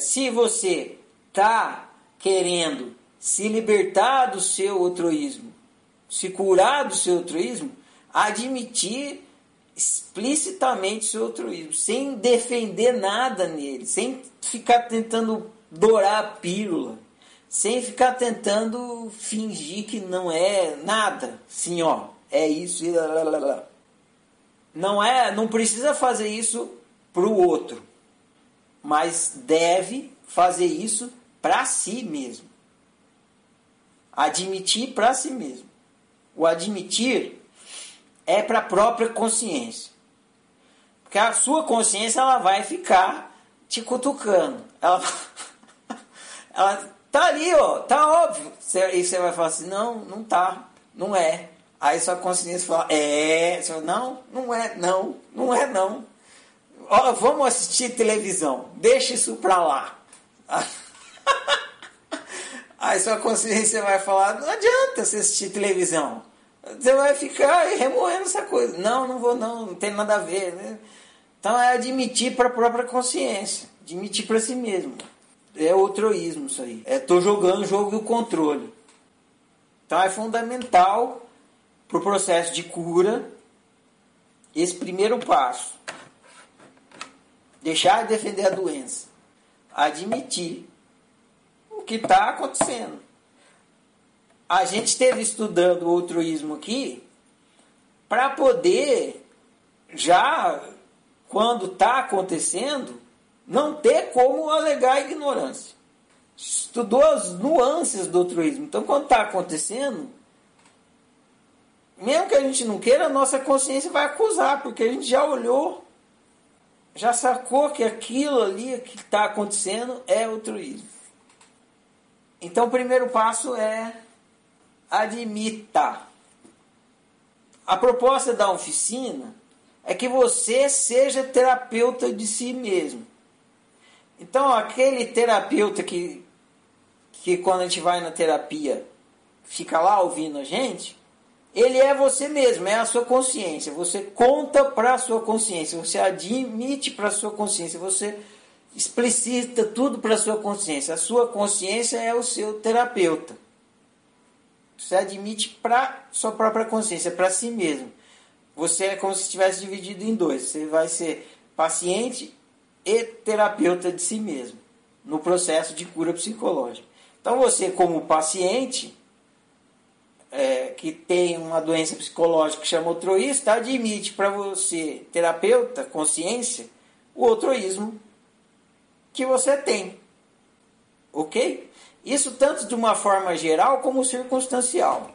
se você tá querendo se libertar do seu altruísmo, se curar do seu altruísmo, admitir explicitamente seu altruísmo, sem defender nada nele, sem ficar tentando dourar a pílula, sem ficar tentando fingir que não é nada. Sim, ó, é isso e lá, lá, lá. Não é, não precisa fazer isso para o outro, mas deve fazer isso para si mesmo. Admitir para si mesmo. O admitir é para a própria consciência. Porque a sua consciência ela vai ficar te cutucando. Ela, ela tá ali, ó, tá óbvio. E você vai falar assim: não, não tá, não é. Aí sua consciência fala: é. Não, não é, não, não é, não. Ó, vamos assistir televisão, deixa isso pra lá. Aí sua consciência vai falar: não adianta você assistir televisão. Você vai ficar remoendo essa coisa. Não, não vou, não, não tem nada a ver. Né? Então é admitir para a própria consciência, admitir para si mesmo. É altruísmo isso aí. É tô jogando o jogo do controle. Então é fundamental para o processo de cura esse primeiro passo. Deixar de defender a doença. Admitir o que está acontecendo. A gente esteve estudando o altruísmo aqui para poder, já quando está acontecendo, não ter como alegar ignorância. Estudou as nuances do altruísmo. Então, quando está acontecendo, mesmo que a gente não queira, a nossa consciência vai acusar, porque a gente já olhou, já sacou que aquilo ali que está acontecendo é altruísmo. Então, o primeiro passo é admita. A proposta da oficina é que você seja terapeuta de si mesmo. Então, aquele terapeuta que, que quando a gente vai na terapia fica lá ouvindo a gente, ele é você mesmo, é a sua consciência. Você conta para a sua consciência, você admite para a sua consciência, você explicita tudo para a sua consciência. A sua consciência é o seu terapeuta. Você admite para sua própria consciência, para si mesmo. Você é como se estivesse dividido em dois. Você vai ser paciente e terapeuta de si mesmo no processo de cura psicológica. Então você, como paciente, que tem uma doença psicológica que chama altruísta, admite para você, terapeuta, consciência, o altruísmo que você tem. Ok? Isso tanto de uma forma geral como circunstancial.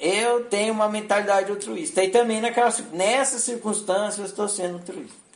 Eu tenho uma mentalidade altruísta. E também naquela, nessas circunstâncias eu estou sendo altruísta.